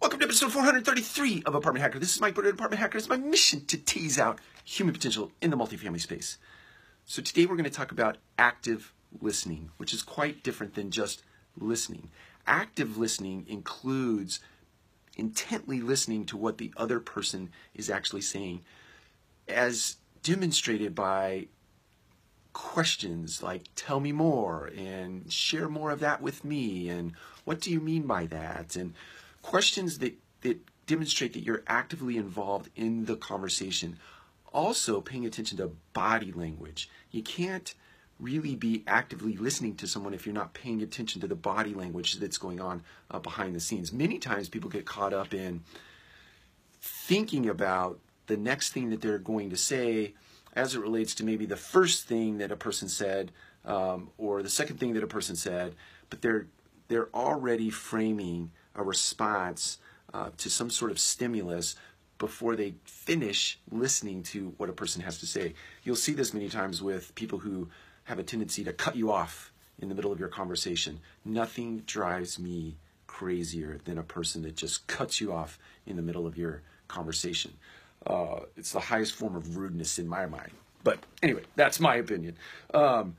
Welcome to episode 433 of Apartment Hacker. This is Mike Brewer, Apartment Hacker. It's my mission to tease out human potential in the multifamily space. So today we're going to talk about active listening, which is quite different than just listening. Active listening includes intently listening to what the other person is actually saying, as demonstrated by questions like tell me more and share more of that with me and what do you mean by that and questions that, that demonstrate that you're actively involved in the conversation also paying attention to body language. You can't really be actively listening to someone if you're not paying attention to the body language that's going on uh, behind the scenes. Many times people get caught up in thinking about the next thing that they're going to say as it relates to maybe the first thing that a person said um, or the second thing that a person said, but they're they're already framing a response uh, to some sort of stimulus before they finish listening to what a person has to say. You'll see this many times with people who have a tendency to cut you off in the middle of your conversation. Nothing drives me crazier than a person that just cuts you off in the middle of your conversation. Uh, it's the highest form of rudeness in my mind. But anyway, that's my opinion. Um,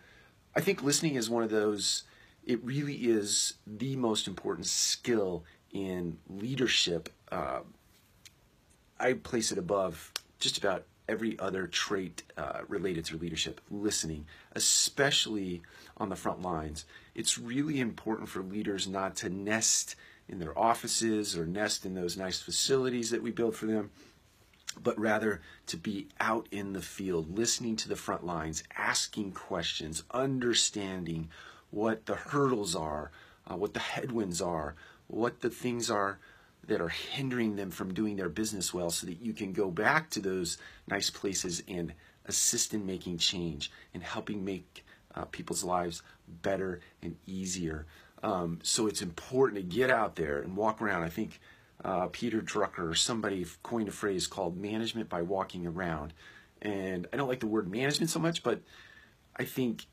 I think listening is one of those, it really is the most important skill in leadership. Uh, I place it above just about every other trait uh, related to leadership, listening, especially on the front lines. It's really important for leaders not to nest in their offices or nest in those nice facilities that we build for them but rather to be out in the field, listening to the front lines, asking questions, understanding what the hurdles are, uh, what the headwinds are, what the things are that are hindering them from doing their business well so that you can go back to those nice places and assist in making change and helping make uh, people's lives better and easier. Um, so it's important to get out there and walk around. I think uh, Peter Drucker or somebody coined a phrase called management by walking around. And I don't like the word management so much, but I think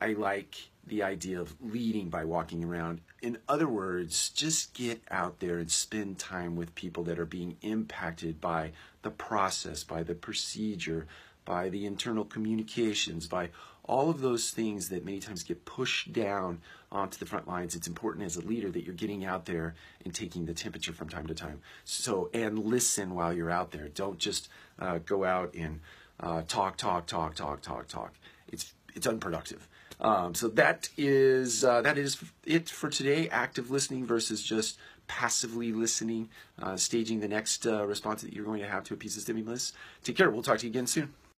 I like the idea of leading by walking around. In other words, just get out there and spend time with people that are being impacted by the process, by the procedure, by the internal communications, by all of those things that many times get pushed down onto the front lines. It's important as a leader that you're getting out there and taking the temperature from time to time. So, and listen while you're out there. Don't just uh, go out and uh, talk, talk, talk, talk, talk, talk. It's it's unproductive. Um, so that is uh, that is it for today. Active listening versus just passively listening, uh, staging the next uh, response that you're going to have to a piece of stimulus. Take care. We'll talk to you again soon.